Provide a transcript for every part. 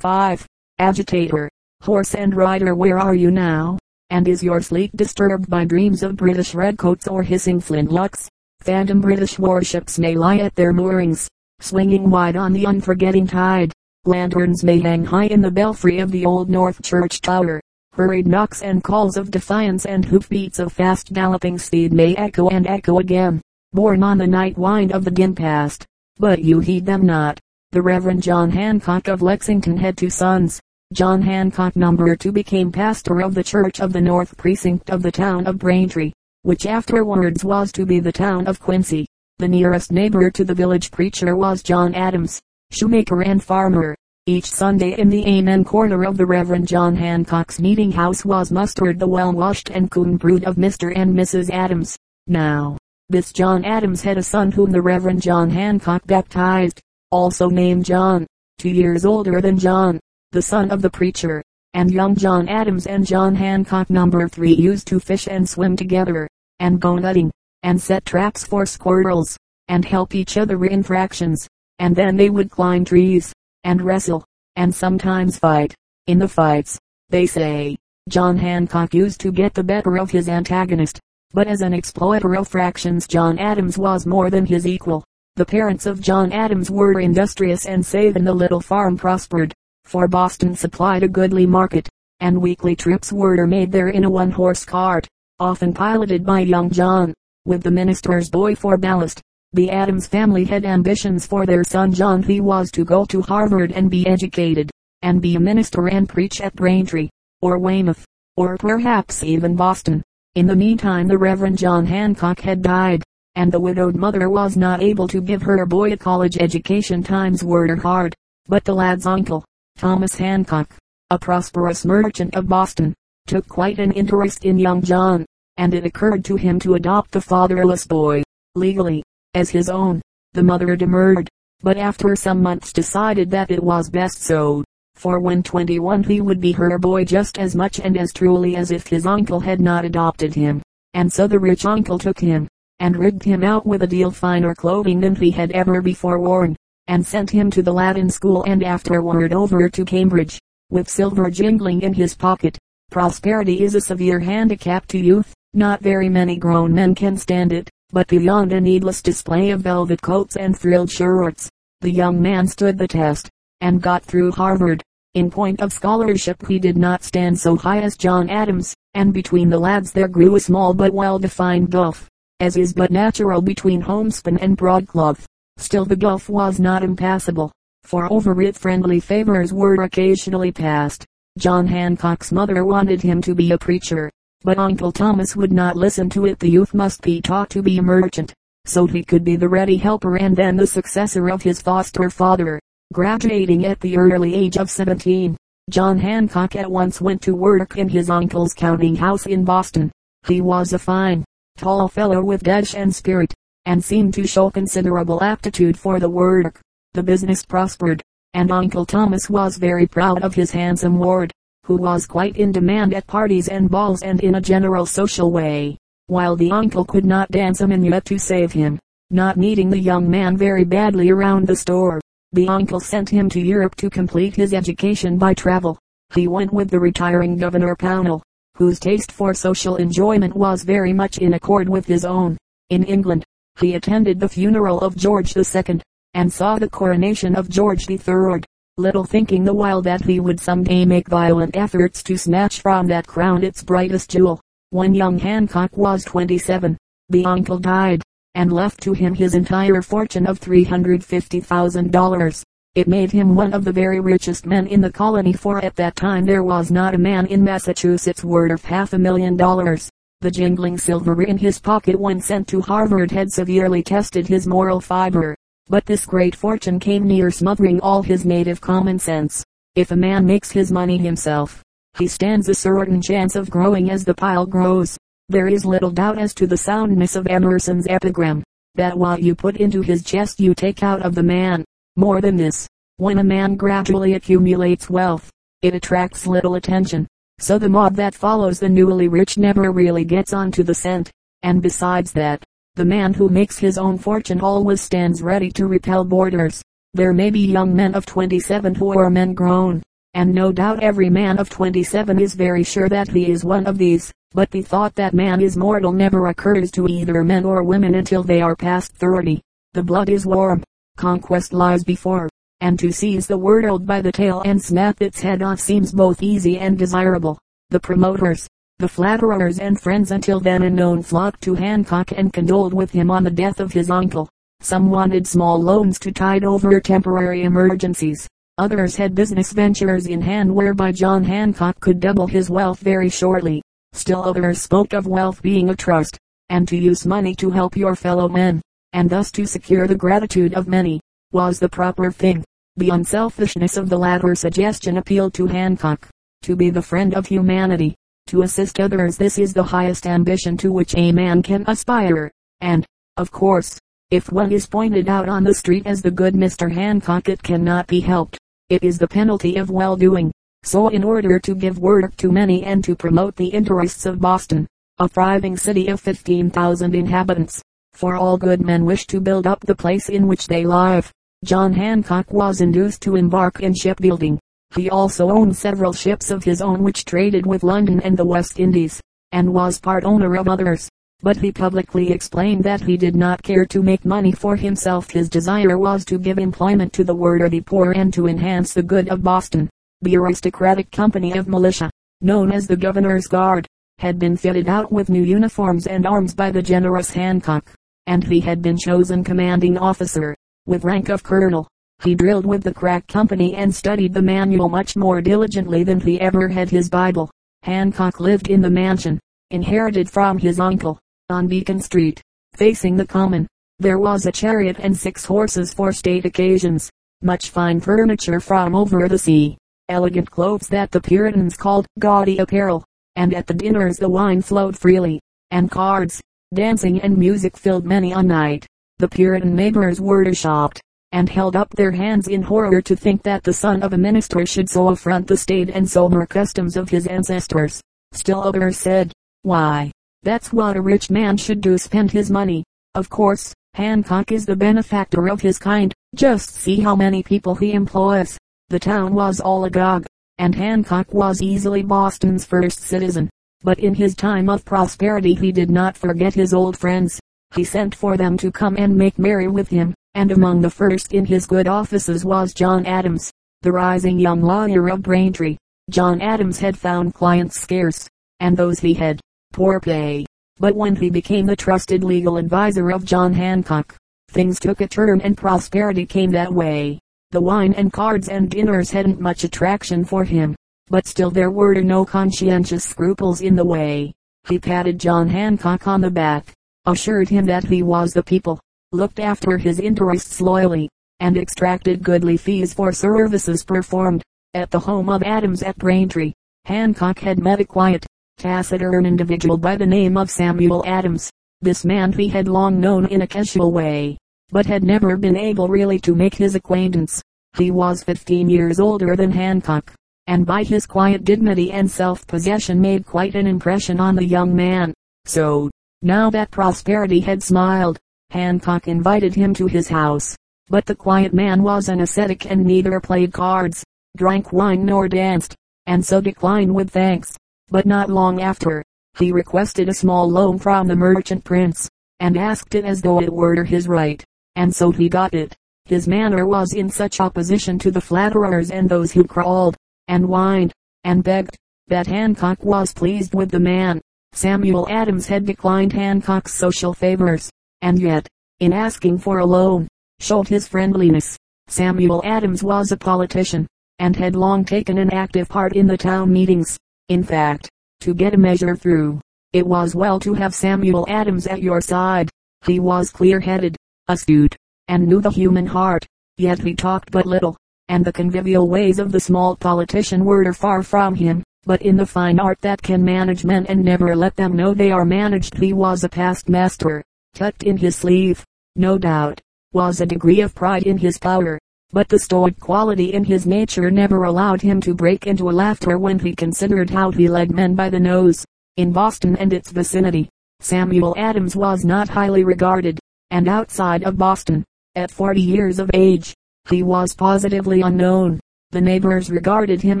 5. Agitator. Horse and rider where are you now? And is your sleep disturbed by dreams of British redcoats or hissing flintlocks? Phantom British warships may lie at their moorings, swinging wide on the unforgetting tide. Lanterns may hang high in the belfry of the old North Church Tower. Hurried knocks and calls of defiance and hoofbeats of fast galloping speed may echo and echo again, borne on the night wind of the dim past. But you heed them not. The Reverend John Hancock of Lexington had two sons. John Hancock number 2 became pastor of the Church of the North Precinct of the town of Braintree, which afterwards was to be the town of Quincy. The nearest neighbor to the village preacher was John Adams, shoemaker and farmer. Each Sunday in the amen corner of the Reverend John Hancock's meeting house was mustered the well-washed and coon brood of Mr. and Mrs. Adams. Now, this John Adams had a son whom the Reverend John Hancock baptized, also named John, two years older than John, the son of the preacher, and young John Adams and John Hancock number three used to fish and swim together, and go nutting, and set traps for squirrels, and help each other in fractions and then they would climb trees, and wrestle, and sometimes fight. In the fights, they say, John Hancock used to get the better of his antagonist, but as an exploiter of fractions John Adams was more than his equal. The parents of John Adams were industrious and save and the little farm prospered, for Boston supplied a goodly market, and weekly trips were made there in a one-horse cart, often piloted by young John, with the minister's boy for ballast. The Adams family had ambitions for their son John. He was to go to Harvard and be educated, and be a minister and preach at Braintree, or Weymouth, or perhaps even Boston. In the meantime the Reverend John Hancock had died, and the widowed mother was not able to give her boy a college education. Times were hard, but the lad's uncle, Thomas Hancock, a prosperous merchant of Boston, took quite an interest in young John, and it occurred to him to adopt the fatherless boy, legally as his own. The mother demurred, but after some months decided that it was best so, for when 21 he would be her boy just as much and as truly as if his uncle had not adopted him. And so the rich uncle took him, and rigged him out with a deal finer clothing than he had ever before worn, and sent him to the Latin school and afterward over to Cambridge, with silver jingling in his pocket. Prosperity is a severe handicap to youth, not very many grown men can stand it. But beyond a needless display of velvet coats and frilled shirts, the young man stood the test, and got through Harvard. In point of scholarship he did not stand so high as John Adams, and between the lads there grew a small but well-defined gulf, as is but natural between homespun and broadcloth. Still the gulf was not impassable, for over it friendly favors were occasionally passed. John Hancock's mother wanted him to be a preacher, but Uncle Thomas would not listen to it. The youth must be taught to be a merchant, so he could be the ready helper and then the successor of his foster father. Graduating at the early age of 17, John Hancock at once went to work in his uncle's counting house in Boston. He was a fine, tall fellow with dash and spirit, and seemed to show considerable aptitude for the work. The business prospered, and Uncle Thomas was very proud of his handsome ward who was quite in demand at parties and balls and in a general social way, while the uncle could not dance a minuet to save him, not needing the young man very badly around the store. The uncle sent him to Europe to complete his education by travel. He went with the retiring Governor Pownall, whose taste for social enjoyment was very much in accord with his own. In England, he attended the funeral of George II, and saw the coronation of George III little thinking the while that he would someday make violent efforts to snatch from that crown its brightest jewel. When young Hancock was 27, the uncle died, and left to him his entire fortune of $350,000. It made him one of the very richest men in the colony for at that time there was not a man in Massachusetts worth half a million dollars. The jingling silver in his pocket when sent to Harvard had severely tested his moral fiber. But this great fortune came near smothering all his native common sense. If a man makes his money himself, he stands a certain chance of growing as the pile grows. There is little doubt as to the soundness of Emerson's epigram, that what you put into his chest you take out of the man. More than this, when a man gradually accumulates wealth, it attracts little attention. So the mob that follows the newly rich never really gets on to the scent. And besides that, the man who makes his own fortune always stands ready to repel boarders. There may be young men of 27 who are men grown, and no doubt every man of 27 is very sure that he is one of these. But the thought that man is mortal never occurs to either men or women until they are past 30. The blood is warm. Conquest lies before. And to seize the world by the tail and snap its head off seems both easy and desirable. The promoters, the flatterers and friends until then unknown flocked to Hancock and condoled with him on the death of his uncle. Some wanted small loans to tide over temporary emergencies. Others had business ventures in hand whereby John Hancock could double his wealth very shortly. Still others spoke of wealth being a trust, and to use money to help your fellow men, and thus to secure the gratitude of many, was the proper thing. The unselfishness of the latter suggestion appealed to Hancock. To be the friend of humanity, to assist others this is the highest ambition to which a man can aspire. And, of course, if one is pointed out on the street as the good Mr. Hancock it cannot be helped. It is the penalty of well-doing. So in order to give work to many and to promote the interests of Boston, a thriving city of 15,000 inhabitants, for all good men wish to build up the place in which they live, John Hancock was induced to embark in shipbuilding. He also owned several ships of his own which traded with London and the West Indies, and was part owner of others. But he publicly explained that he did not care to make money for himself. His desire was to give employment to the worthy poor and to enhance the good of Boston. The aristocratic company of militia, known as the Governor's Guard, had been fitted out with new uniforms and arms by the generous Hancock, and he had been chosen commanding officer, with rank of colonel. He drilled with the crack company and studied the manual much more diligently than he ever had his Bible. Hancock lived in the mansion, inherited from his uncle, on Beacon Street, facing the common. There was a chariot and six horses for state occasions, much fine furniture from over the sea, elegant clothes that the Puritans called gaudy apparel, and at the dinners the wine flowed freely, and cards, dancing and music filled many a night. The Puritan neighbors were shocked, and held up their hands in horror to think that the son of a minister should so affront the staid and sober customs of his ancestors. Still others said, why, that's what a rich man should do spend his money. Of course, Hancock is the benefactor of his kind. Just see how many people he employs. The town was all agog, and Hancock was easily Boston's first citizen. But in his time of prosperity he did not forget his old friends. He sent for them to come and make merry with him, and among the first in his good offices was John Adams, the rising young lawyer of Braintree. John Adams had found clients scarce, and those he had, poor pay. But when he became the trusted legal adviser of John Hancock, things took a turn and prosperity came that way. The wine and cards and dinners hadn't much attraction for him, but still there were no conscientious scruples in the way. He patted John Hancock on the back, assured him that he was the people, looked after his interests loyally, and extracted goodly fees for services performed. At the home of Adams at Braintree, Hancock had met a quiet, taciturn individual by the name of Samuel Adams. This man he had long known in a casual way, but had never been able really to make his acquaintance. He was 15 years older than Hancock, and by his quiet dignity and self-possession made quite an impression on the young man. So, now that prosperity had smiled, Hancock invited him to his house. But the quiet man was an ascetic and neither played cards, drank wine nor danced, and so declined with thanks but not long after, he requested a small loan from the merchant prince, and asked it as though it were his right, and so he got it. His manner was in such opposition to the flatterers and those who crawled, and whined, and begged, that Hancock was pleased with the man. Samuel Adams had declined Hancock's social favors, and yet, in asking for a loan, showed his friendliness. Samuel Adams was a politician, and had long taken an active part in the town meetings. In fact, to get a measure through, it was well to have Samuel Adams at your side. He was clear-headed, astute, and knew the human heart, yet he talked but little, and the convivial ways of the small politician were far from him. But in the fine art that can manage men and never let them know they are managed he was a past master. Tucked in his sleeve, no doubt, was a degree of pride in his power, but the stoic quality in his nature never allowed him to break into a laughter when he considered how he led men by the nose. In Boston and its vicinity, Samuel Adams was not highly regarded, and outside of Boston, at 40 years of age, he was positively unknown. The neighbors regarded him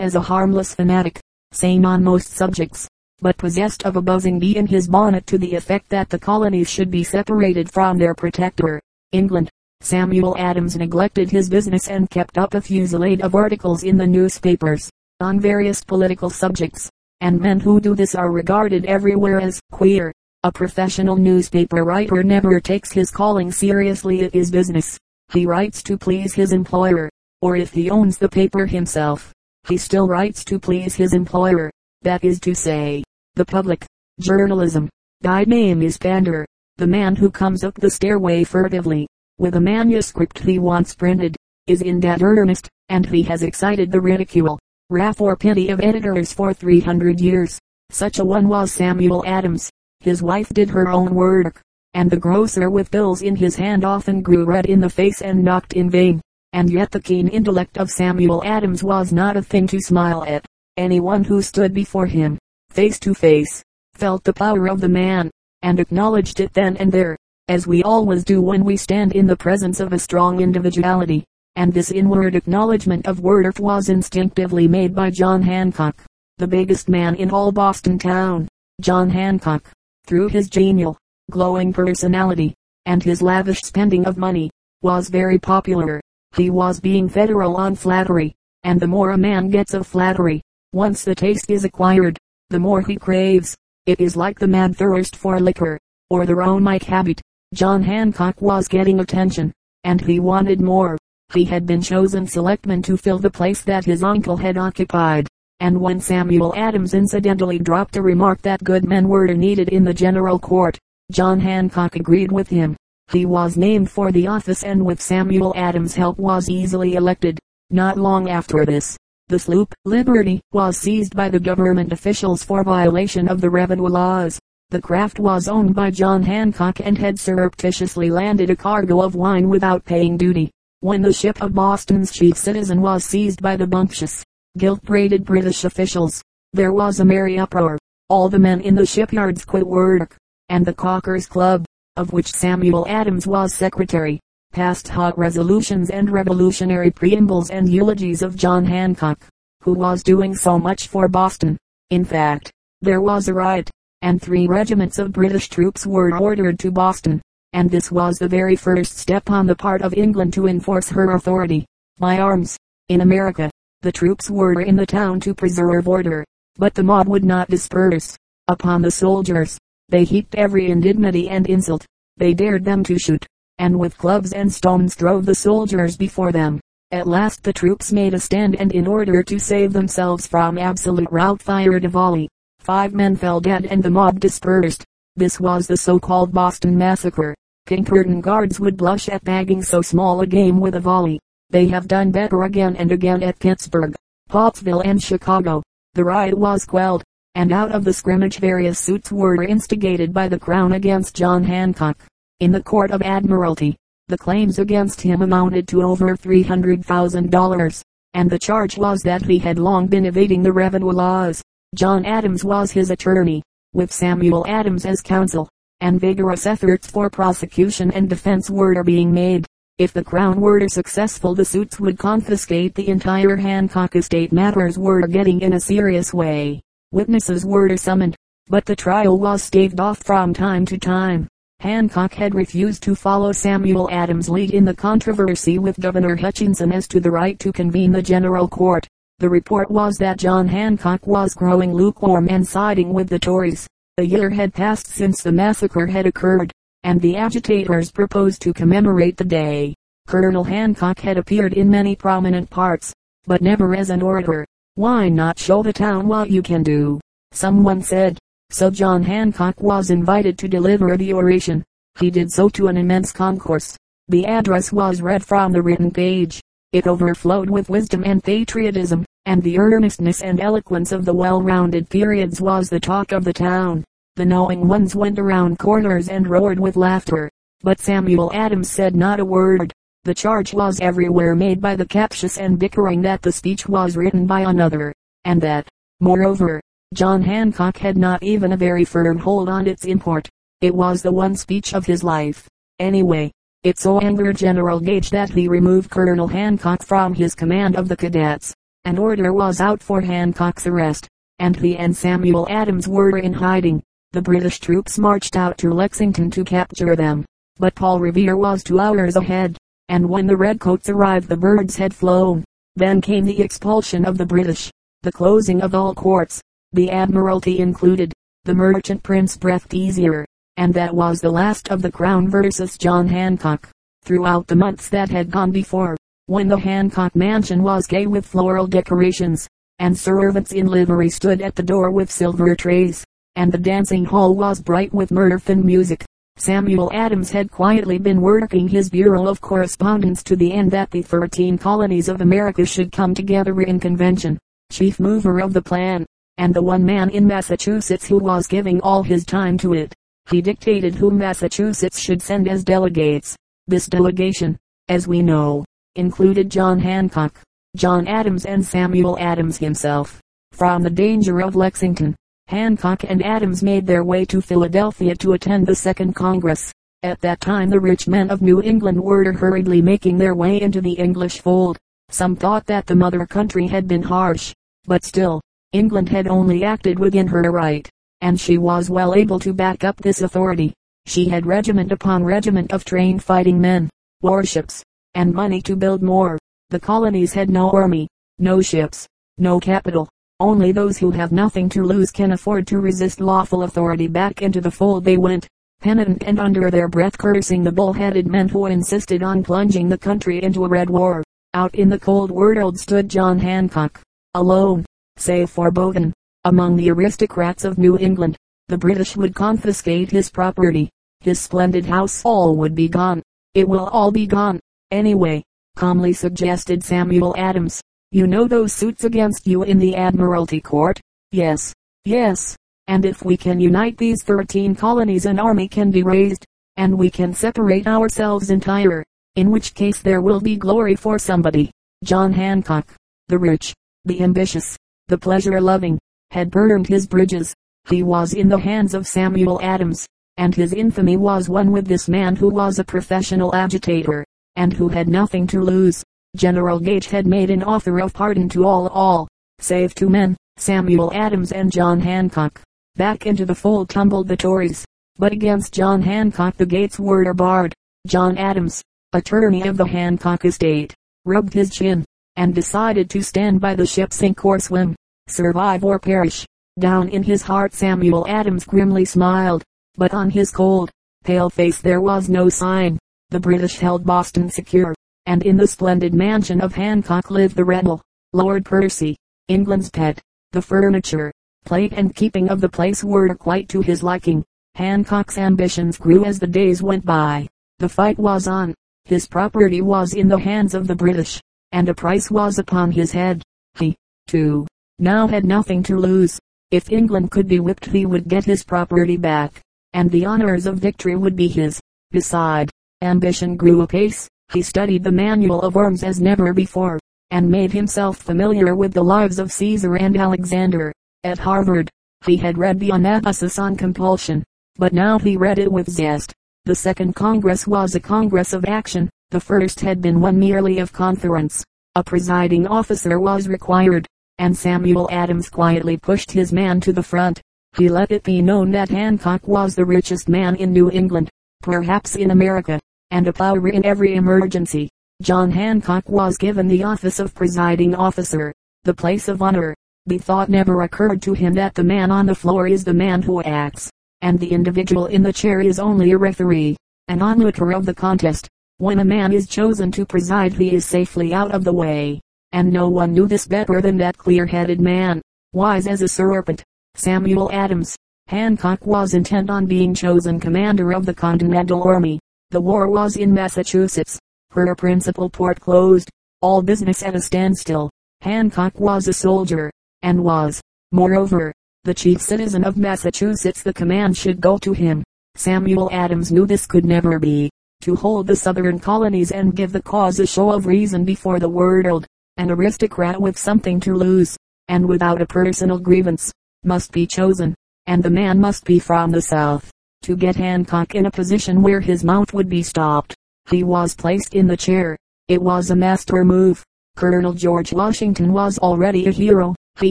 as a harmless fanatic, sane on most subjects, but possessed of a buzzing bee in his bonnet to the effect that the colonies should be separated from their protector, England. Samuel Adams neglected his business and kept up a fusillade of articles in the newspapers, on various political subjects, and men who do this are regarded everywhere as queer. A professional newspaper writer never takes his calling seriously it is business. He writes to please his employer, or if he owns the paper himself, he still writes to please his employer, that is to say, the public. Journalism. Guide name is Pander, the man who comes up the stairway furtively, with a manuscript he wants printed, is in dead earnest, and he has excited the ridicule, wrath or pity of editors for 300 years. Such a one was Samuel Adams. His wife did her own work, and the grocer with bills in his hand often grew red in the face and knocked in vain. And yet the keen intellect of Samuel Adams was not a thing to smile at. Anyone who stood before him, face to face, felt the power of the man, and acknowledged it then and there, as we always do when we stand in the presence of a strong individuality. And this inward acknowledgment of worth was instinctively made by John Hancock, the biggest man in all Boston town. John Hancock, through his genial, glowing personality, and his lavish spending of money, was very popular. He was being federal on flattery, and the more a man gets of flattery, once the taste is acquired, the more he craves. It is like the mad thirst for liquor, or the rheumatic habit. John Hancock was getting attention, and he wanted more. He had been chosen selectman to fill the place that his uncle had occupied and when Samuel Adams incidentally dropped a remark that good men were needed in the general court, John Hancock agreed with him. He was named for the office and with Samuel Adams' help was easily elected. Not long after this, the sloop Liberty was seized by the government officials for violation of the revenue laws. The craft was owned by John Hancock and had surreptitiously landed a cargo of wine without paying duty. When the ship of Boston's chief citizen was seized by the bumptious, guilt-braided British officials. There was a merry uproar. All the men in the shipyards quit work, and the Caulkers Club, of which Samuel Adams was secretary, passed hot resolutions and revolutionary preambles and eulogies of John Hancock, who was doing so much for Boston. In fact, there was a riot, and three regiments of British troops were ordered to Boston, and this was the very first step on the part of England to enforce her authority by arms. In America, the troops were in the town to preserve order, but the mob would not disperse. Upon the soldiers, they heaped every indignity and insult. They dared them to shoot, and with clubs and stones drove the soldiers before them. At last the troops made a stand and in order to save themselves from absolute rout fired a volley. Five men fell dead and the mob dispersed. This was the so-called Boston Massacre. Pinkerton guards would blush at bagging so small a game with a volley. They have done better again and again at Pittsburgh, Pottsville and Chicago. The riot was quelled, and out of the scrimmage various suits were instigated by the Crown against John Hancock. In the Court of Admiralty, the claims against him amounted to over $300,000, and the charge was that he had long been evading the revenue laws. John Adams was his attorney, with Samuel Adams as counsel, and vigorous efforts for prosecution and defense were being made. If the crown were successful the suits would confiscate the entire Hancock estate. Matters were getting in a serious way. Witnesses were summoned, but the trial was staved off from time to time. Hancock had refused to follow Samuel Adams' lead in the controversy with Governor Hutchinson as to the right to convene the general court. The report was that John Hancock was growing lukewarm and siding with the Tories. A year had passed since the massacre had occurred and the agitators proposed to commemorate the day. Colonel Hancock had appeared in many prominent parts, but never as an orator. Why not show the town what you can do? Someone said. So John Hancock was invited to deliver the oration. He did so to an immense concourse. The address was read from the written page. It overflowed with wisdom and patriotism, and the earnestness and eloquence of the well-rounded periods was the talk of the town. The knowing ones went around corners and roared with laughter. But Samuel Adams said not a word. The charge was everywhere made by the captious and bickering that the speech was written by another, and that, moreover, John Hancock had not even a very firm hold on its import. It was the one speech of his life. Anyway, it so angered General Gage that he removed Colonel Hancock from his command of the cadets, An order was out for Hancock's arrest, and he and Samuel Adams were in hiding. The British troops marched out to Lexington to capture them, but Paul Revere was two hours ahead, and when the redcoats arrived the birds had flown. Then came the expulsion of the British, the closing of all courts, the Admiralty included. The merchant prince breathed easier, and that was the last of the Crown versus John Hancock. Throughout the months that had gone before, when the Hancock mansion was gay with floral decorations, and servants in livery stood at the door with silver trays, and the dancing hall was bright with mirth and music, Samuel Adams had quietly been working his Bureau of Correspondence to the end that the 13 colonies of America should come together in convention, chief mover of the plan, and the one man in Massachusetts who was giving all his time to it. He dictated whom Massachusetts should send as delegates. This delegation, as we know, included John Hancock, John Adams and Samuel Adams himself. From the danger of Lexington, Hancock and Adams made their way to Philadelphia to attend the Second Congress. At that time the rich men of New England were hurriedly making their way into the English fold. Some thought that the mother country had been harsh, but still, England had only acted within her right, and she was well able to back up this authority. She had regiment upon regiment of trained fighting men, warships, and money to build more. The colonies had no army, no ships, no capital, only those who have nothing to lose can afford to resist lawful authority. Back into the fold they went, penitent and under their breath cursing the bull-headed men who insisted on plunging the country into a red war. Out in the cold world stood John Hancock, alone, save for Bowdoin. Among the aristocrats of New England, the British would confiscate his property. His splendid house all would be gone. It will all be gone, anyway, calmly suggested Samuel Adams. You know those suits against you in the Admiralty Court? Yes, yes. And if we can unite these 13 colonies an army can be raised, and we can separate ourselves entire, in which case there will be glory for somebody. John Hancock, the rich, the ambitious, the pleasure-loving, had burned his bridges. He was in the hands of Samuel Adams, and his infamy was one with this man who was a professional agitator, and who had nothing to lose. General Gage had made an offer of pardon to all all, save two men, Samuel Adams and John Hancock. Back into the fold tumbled the Tories, but against John Hancock the gates were barred. John Adams, attorney of the Hancock estate, rubbed his chin, and decided to stand by the ship sink or swim, survive or perish. Down in his heart Samuel Adams grimly smiled, but on his cold, pale face there was no sign. The British held Boston secure and in the splendid mansion of Hancock lived the rebel, Lord Percy, England's pet. The furniture, plate and keeping of the place were quite to his liking. Hancock's ambitions grew as the days went by. The fight was on. His property was in the hands of the British, and a price was upon his head. He, too, now had nothing to lose. If England could be whipped he would get his property back, and the honors of victory would be his. Beside, ambition grew apace. He studied the manual of arms as never before, and made himself familiar with the lives of Caesar and Alexander. At Harvard, he had read the Anabasis on compulsion, but now he read it with zest. The second Congress was a Congress of action, the first had been one merely of conference. A presiding officer was required, and Samuel Adams quietly pushed his man to the front. He let it be known that Hancock was the richest man in New England, perhaps in America and a power in every emergency. John Hancock was given the office of presiding officer, the place of honor. The thought never occurred to him that the man on the floor is the man who acts, and the individual in the chair is only a referee, an onlooker of the contest. When a man is chosen to preside he is safely out of the way, and no one knew this better than that clear-headed man, wise as a serpent, Samuel Adams. Hancock was intent on being chosen commander of the Continental Army. The war was in Massachusetts. Her principal port closed. All business at a standstill. Hancock was a soldier, and was, moreover, the chief citizen of Massachusetts. The command should go to him. Samuel Adams knew this could never be. To hold the southern colonies and give the cause a show of reason before the world. An aristocrat with something to lose, and without a personal grievance, must be chosen, and the man must be from the south to get Hancock in a position where his mouth would be stopped. He was placed in the chair. It was a master move. Colonel George Washington was already a hero. He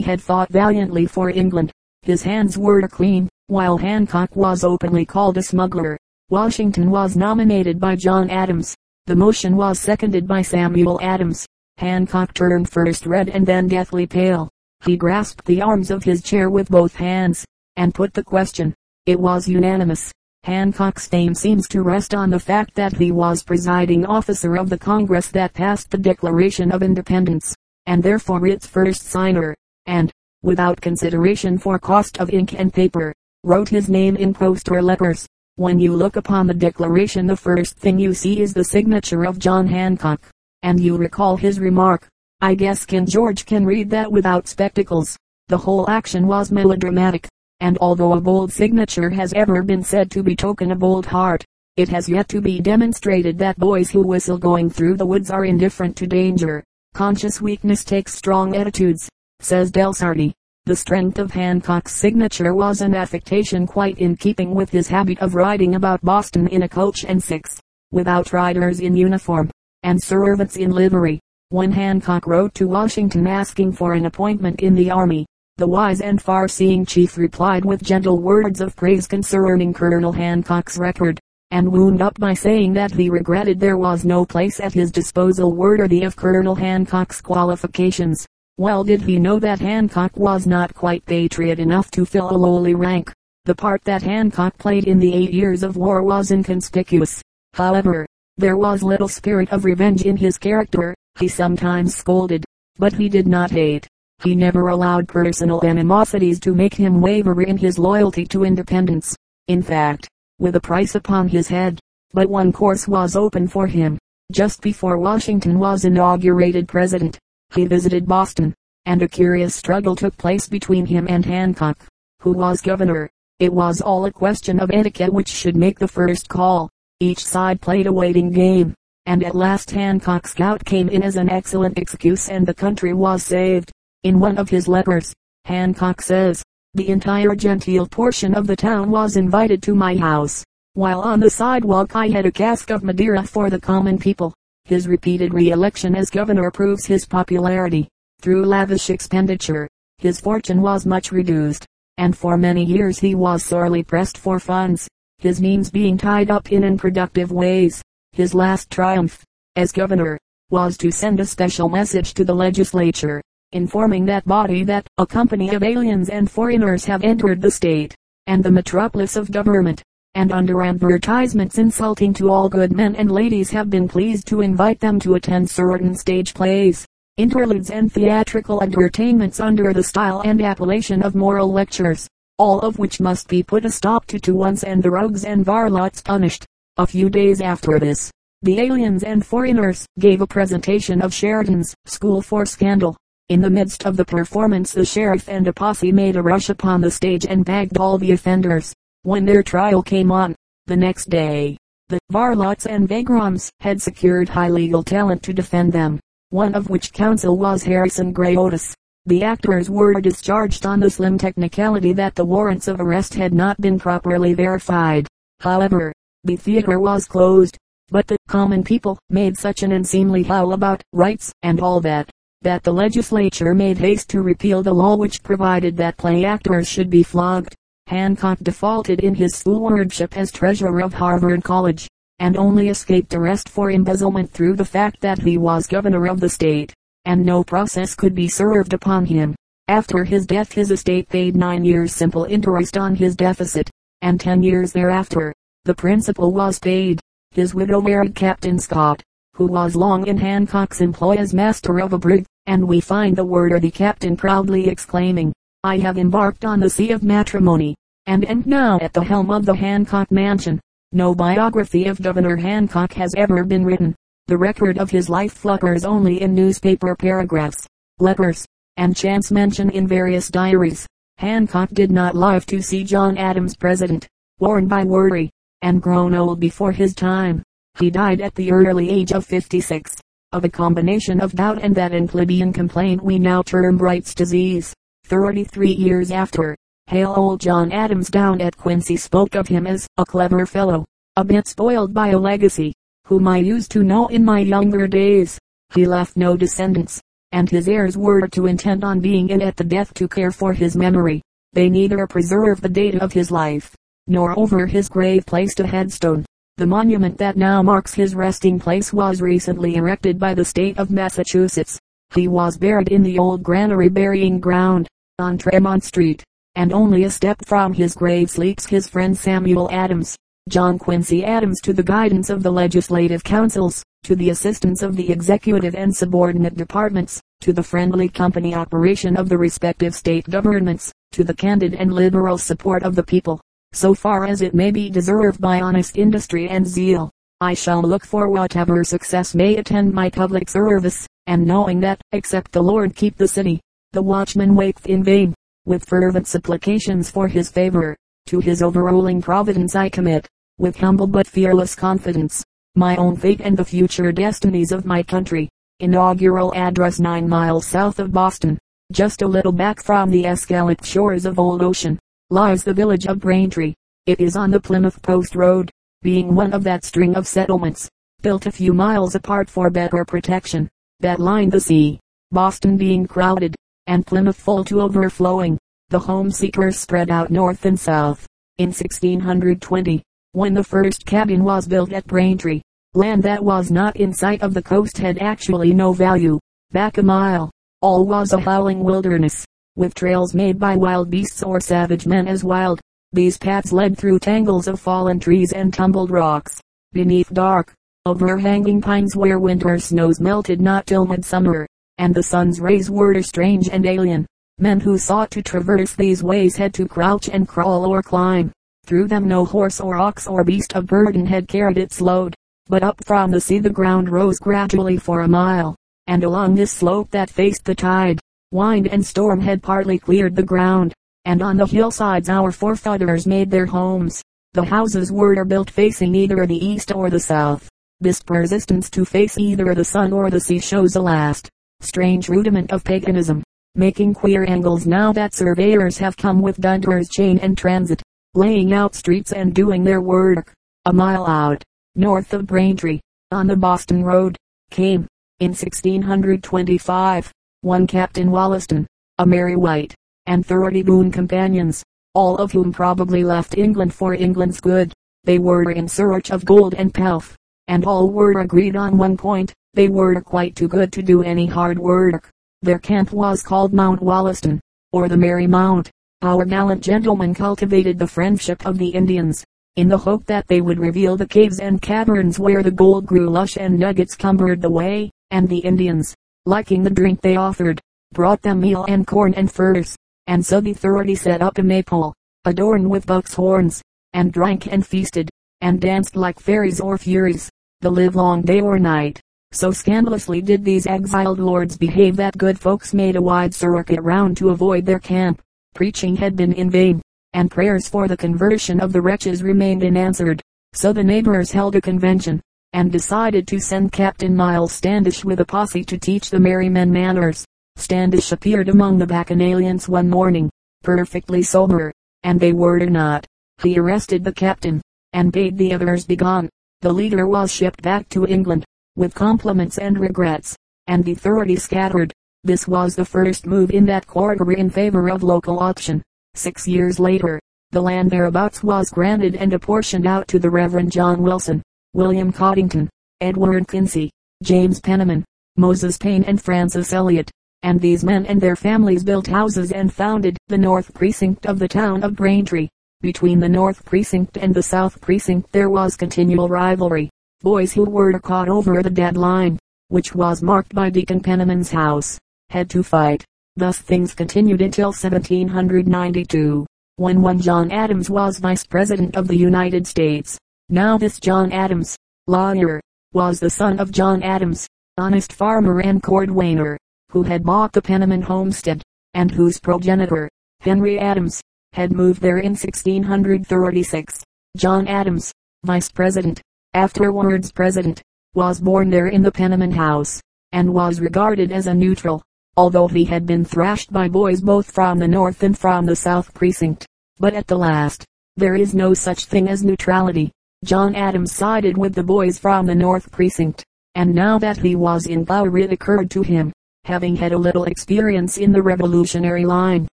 had fought valiantly for England. His hands were clean, while Hancock was openly called a smuggler. Washington was nominated by John Adams. The motion was seconded by Samuel Adams. Hancock turned first red and then deathly pale. He grasped the arms of his chair with both hands, and put the question. It was unanimous. Hancock's fame seems to rest on the fact that he was presiding officer of the Congress that passed the Declaration of Independence, and therefore its first signer, and, without consideration for cost of ink and paper, wrote his name in poster letters. When you look upon the declaration the first thing you see is the signature of John Hancock, and you recall his remark, I guess King George can read that without spectacles. The whole action was melodramatic, and although a bold signature has ever been said to betoken a bold heart, it has yet to be demonstrated that boys who whistle going through the woods are indifferent to danger. Conscious weakness takes strong attitudes, says Delsarte. The strength of Hancock's signature was an affectation quite in keeping with his habit of riding about Boston in a coach and six, without riders in uniform, and servants in livery. When Hancock wrote to Washington asking for an appointment in the army, the wise and far-seeing chief replied with gentle words of praise concerning Colonel Hancock's record, and wound up by saying that he regretted there was no place at his disposal worthy of Colonel Hancock's qualifications. Well did he know that Hancock was not quite patriot enough to fill a lowly rank. The part that Hancock played in the eight years of war was inconspicuous. However, there was little spirit of revenge in his character. He sometimes scolded, but he did not hate. He never allowed personal animosities to make him waver in his loyalty to independence. In fact, with a price upon his head, but one course was open for him. Just before Washington was inaugurated president, he visited Boston, and a curious struggle took place between him and Hancock, who was governor. It was all a question of etiquette which should make the first call. Each side played a waiting game, and at last Hancock's scout came in as an excellent excuse and the country was saved. In one of his letters, Hancock says, the entire genteel portion of the town was invited to my house, while on the sidewalk I had a cask of Madeira for the common people. His repeated re-election as governor proves his popularity. Through lavish expenditure, his fortune was much reduced, and for many years he was sorely pressed for funds, his means being tied up in unproductive ways. His last triumph, as governor, was to send a special message to the legislature, informing that body that a company of aliens and foreigners have entered the state, and the metropolis of government, and under advertisements insulting to all good men and ladies have been pleased to invite them to attend certain stage plays, interludes and theatrical entertainments under the style and appellation of moral lectures, all of which must be put a stop to to once and the rogues and varlots punished. A few days after this, the aliens and foreigners gave a presentation of Sheridan's School for Scandal. In the midst of the performance the sheriff and a posse made a rush upon the stage and bagged all the offenders. When their trial came on, the next day, the Varlots and Vagrams had secured high legal talent to defend them, one of which counsel was Harrison Gray Otis. The actors were discharged on the slim technicality that the warrants of arrest had not been properly verified. However, the theater was closed, but the common people made such an unseemly howl about rights and all that, that the legislature made haste to repeal the law which provided that play actors should be flogged. Hancock defaulted in his stewardship as treasurer of Harvard College, and only escaped arrest for embezzlement through the fact that he was governor of the state, and no process could be served upon him. After his death his estate paid nine years simple interest on his deficit, and ten years thereafter, the principal was paid. His widow married Captain Scott, who was long in Hancock's employ as master of a brig, and we find the worthy captain proudly exclaiming, I have embarked on the sea of matrimony and am now at the helm of the Hancock Mansion. No biography of Governor Hancock has ever been written. The record of his life flutters only in newspaper paragraphs, letters, and chance mention in various diaries. Hancock did not live to see John Adams president, worn by worry, and grown old before his time. He died at the early age of 56, of a combination of doubt and that in plebeian complaint we now term Bright's disease. Thirty-three years after, Hale old John Adams down at Quincy spoke of him as a clever fellow, a bit spoiled by a legacy, whom I used to know in my younger days. He left no descendants, and his heirs were too intent on being in at the death to care for his memory. They neither preserved the date of his life, nor over his grave placed a headstone. The monument that now marks his resting place was recently erected by the state of Massachusetts. He was buried in the old granary burying ground, on Tremont Street, and only a step from his grave sleeps his friend Samuel Adams. John Quincy Adams to the guidance of the legislative councils, to the assistance of the executive and subordinate departments, to the friendly company operation of the respective state governments, to the candid and liberal support of the people, so far as it may be deserved by honest industry and zeal. I shall look for whatever success may attend my public service, and knowing that, except the Lord keep the city, the watchman waketh in vain, with fervent supplications for his favor, to his overruling providence I commit, with humble but fearless confidence, my own fate and the future destinies of my country. Inaugural address 9 miles south of Boston, just a little back from the escalate shores of Old Ocean, lies the village of Braintree. It is on the Plymouth Post Road, being one of that string of settlements, built a few miles apart for better protection, that line the sea. Boston being crowded, and Plymouth full to overflowing, the home seekers spread out north and south. In 1620, when the first cabin was built at Braintree, land that was not in sight of the coast had actually no value. Back a mile, all was a howling wilderness, with trails made by wild beasts or savage men as wild. These paths led through tangles of fallen trees and tumbled rocks, beneath dark, overhanging pines where winter snows melted not till midsummer, and the sun's rays were strange and alien. Men who sought to traverse these ways had to crouch and crawl or climb. Through them no horse or ox or beast of burden had carried its load. But up from the sea the ground rose gradually for a mile, and along this slope that faced the tide, wind and storm had partly cleared the ground, and on the hillsides our forefathers made their homes. The houses were built facing either the east or the south. This persistence to face either the sun or the sea shows a last, strange rudiment of paganism, making queer angles now that surveyors have come with Gunter's chain and transit laying out streets and doing their work. A mile out, north of Braintree, on the Boston Road, came, in 1625, one Captain Wollaston, a merry wight, and thirty boon companions, all of whom probably left England for England's good. They were in search of gold and pelf, and all were agreed on one point, they were quite too good to do any hard work. Their camp was called Mount Wollaston, or the Merry Mount. Our gallant gentlemen cultivated the friendship of the Indians, in the hope that they would reveal the caves and caverns where the gold grew lush and nuggets cumbered the way, and the Indians, liking the drink they offered, brought them meal and corn and furs, and so the thirty set up a maypole, adorned with buck's horns, and drank and feasted, and danced like fairies or furies, the livelong day or night. So scandalously did these exiled lords behave that good folks made a wide circuit round to avoid their camp preaching had been in vain, and prayers for the conversion of the wretches remained unanswered. So the neighbors held a convention, and decided to send Captain Miles Standish with a posse to teach the merry men manners. Standish appeared among the bacchanalians one morning, perfectly sober, and they were not. He arrested the captain, and bade the others begone. The leader was shipped back to England, with compliments and regrets, and the thirty scattered. This was the first move in that quarter in favor of local option. Six years later, the land thereabouts was granted and apportioned out to the Reverend John Wilson, William Coddington, Edward Quincy, James Penniman, Moses Payne and Francis Elliot. And these men and their families built houses and founded the North Precinct of the town of Braintree. Between the North Precinct and the South Precinct there was continual rivalry. Boys who were caught over the dead line, which was marked by Deacon Penniman's house, had to fight. Thus things continued until 1792, when one John Adams was Vice President of the United States. Now this John Adams, lawyer, was the son of John Adams, honest farmer and cordwainer, who had bought the Penniman homestead, and whose progenitor, Henry Adams, had moved there in 1636. John Adams, Vice President, afterwards President, was born there in the Penniman house, and was regarded as a neutral, although he had been thrashed by boys both from the north and from the south precinct. But at the last, there is no such thing as neutrality. John Adams sided with the boys from the north precinct, and now that he was in power it occurred to him, having had a little experience in the revolutionary line,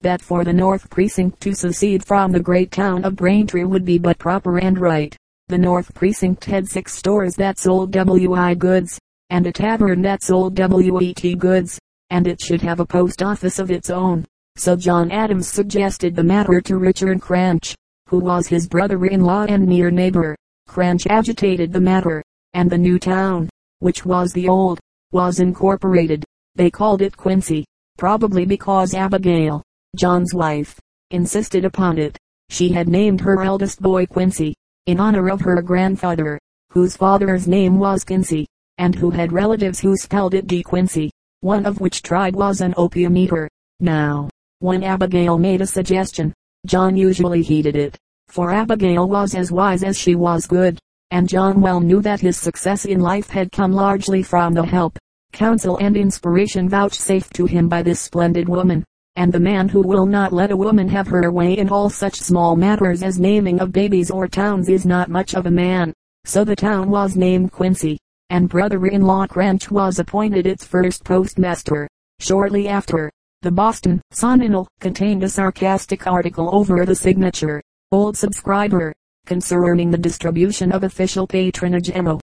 that for the North Precinct to secede from the great town of Braintree would be but proper and right. The North Precinct had six stores that sold W.I. goods, and a tavern that sold W.E.T. goods, and it should have a post office of its own. So John Adams suggested the matter to Richard Cranch, who was his brother-in-law and near neighbor. Cranch agitated the matter, and the new town, which was the old, was incorporated. They called it Quincy, probably because Abigail, John's wife, insisted upon it. She had named her eldest boy Quincy, in honor of her grandfather, whose father's name was Quincy, and who had relatives who spelled it De Quincy, one of which tribe was an opium eater. Now, when Abigail made a suggestion, John usually heeded it, for Abigail was as wise as she was good, and John well knew that his success in life had come largely from the help, counsel and inspiration vouchsafed to him by this splendid woman and the man who will not let a woman have her way in all such small matters as naming of babies or towns is not much of a man. So the town was named Quincy, and brother-in-law Cranch was appointed its first postmaster. Shortly after, the Boston Sentinel contained a sarcastic article over the signature, old subscriber, concerning the distribution of official patronage ammo.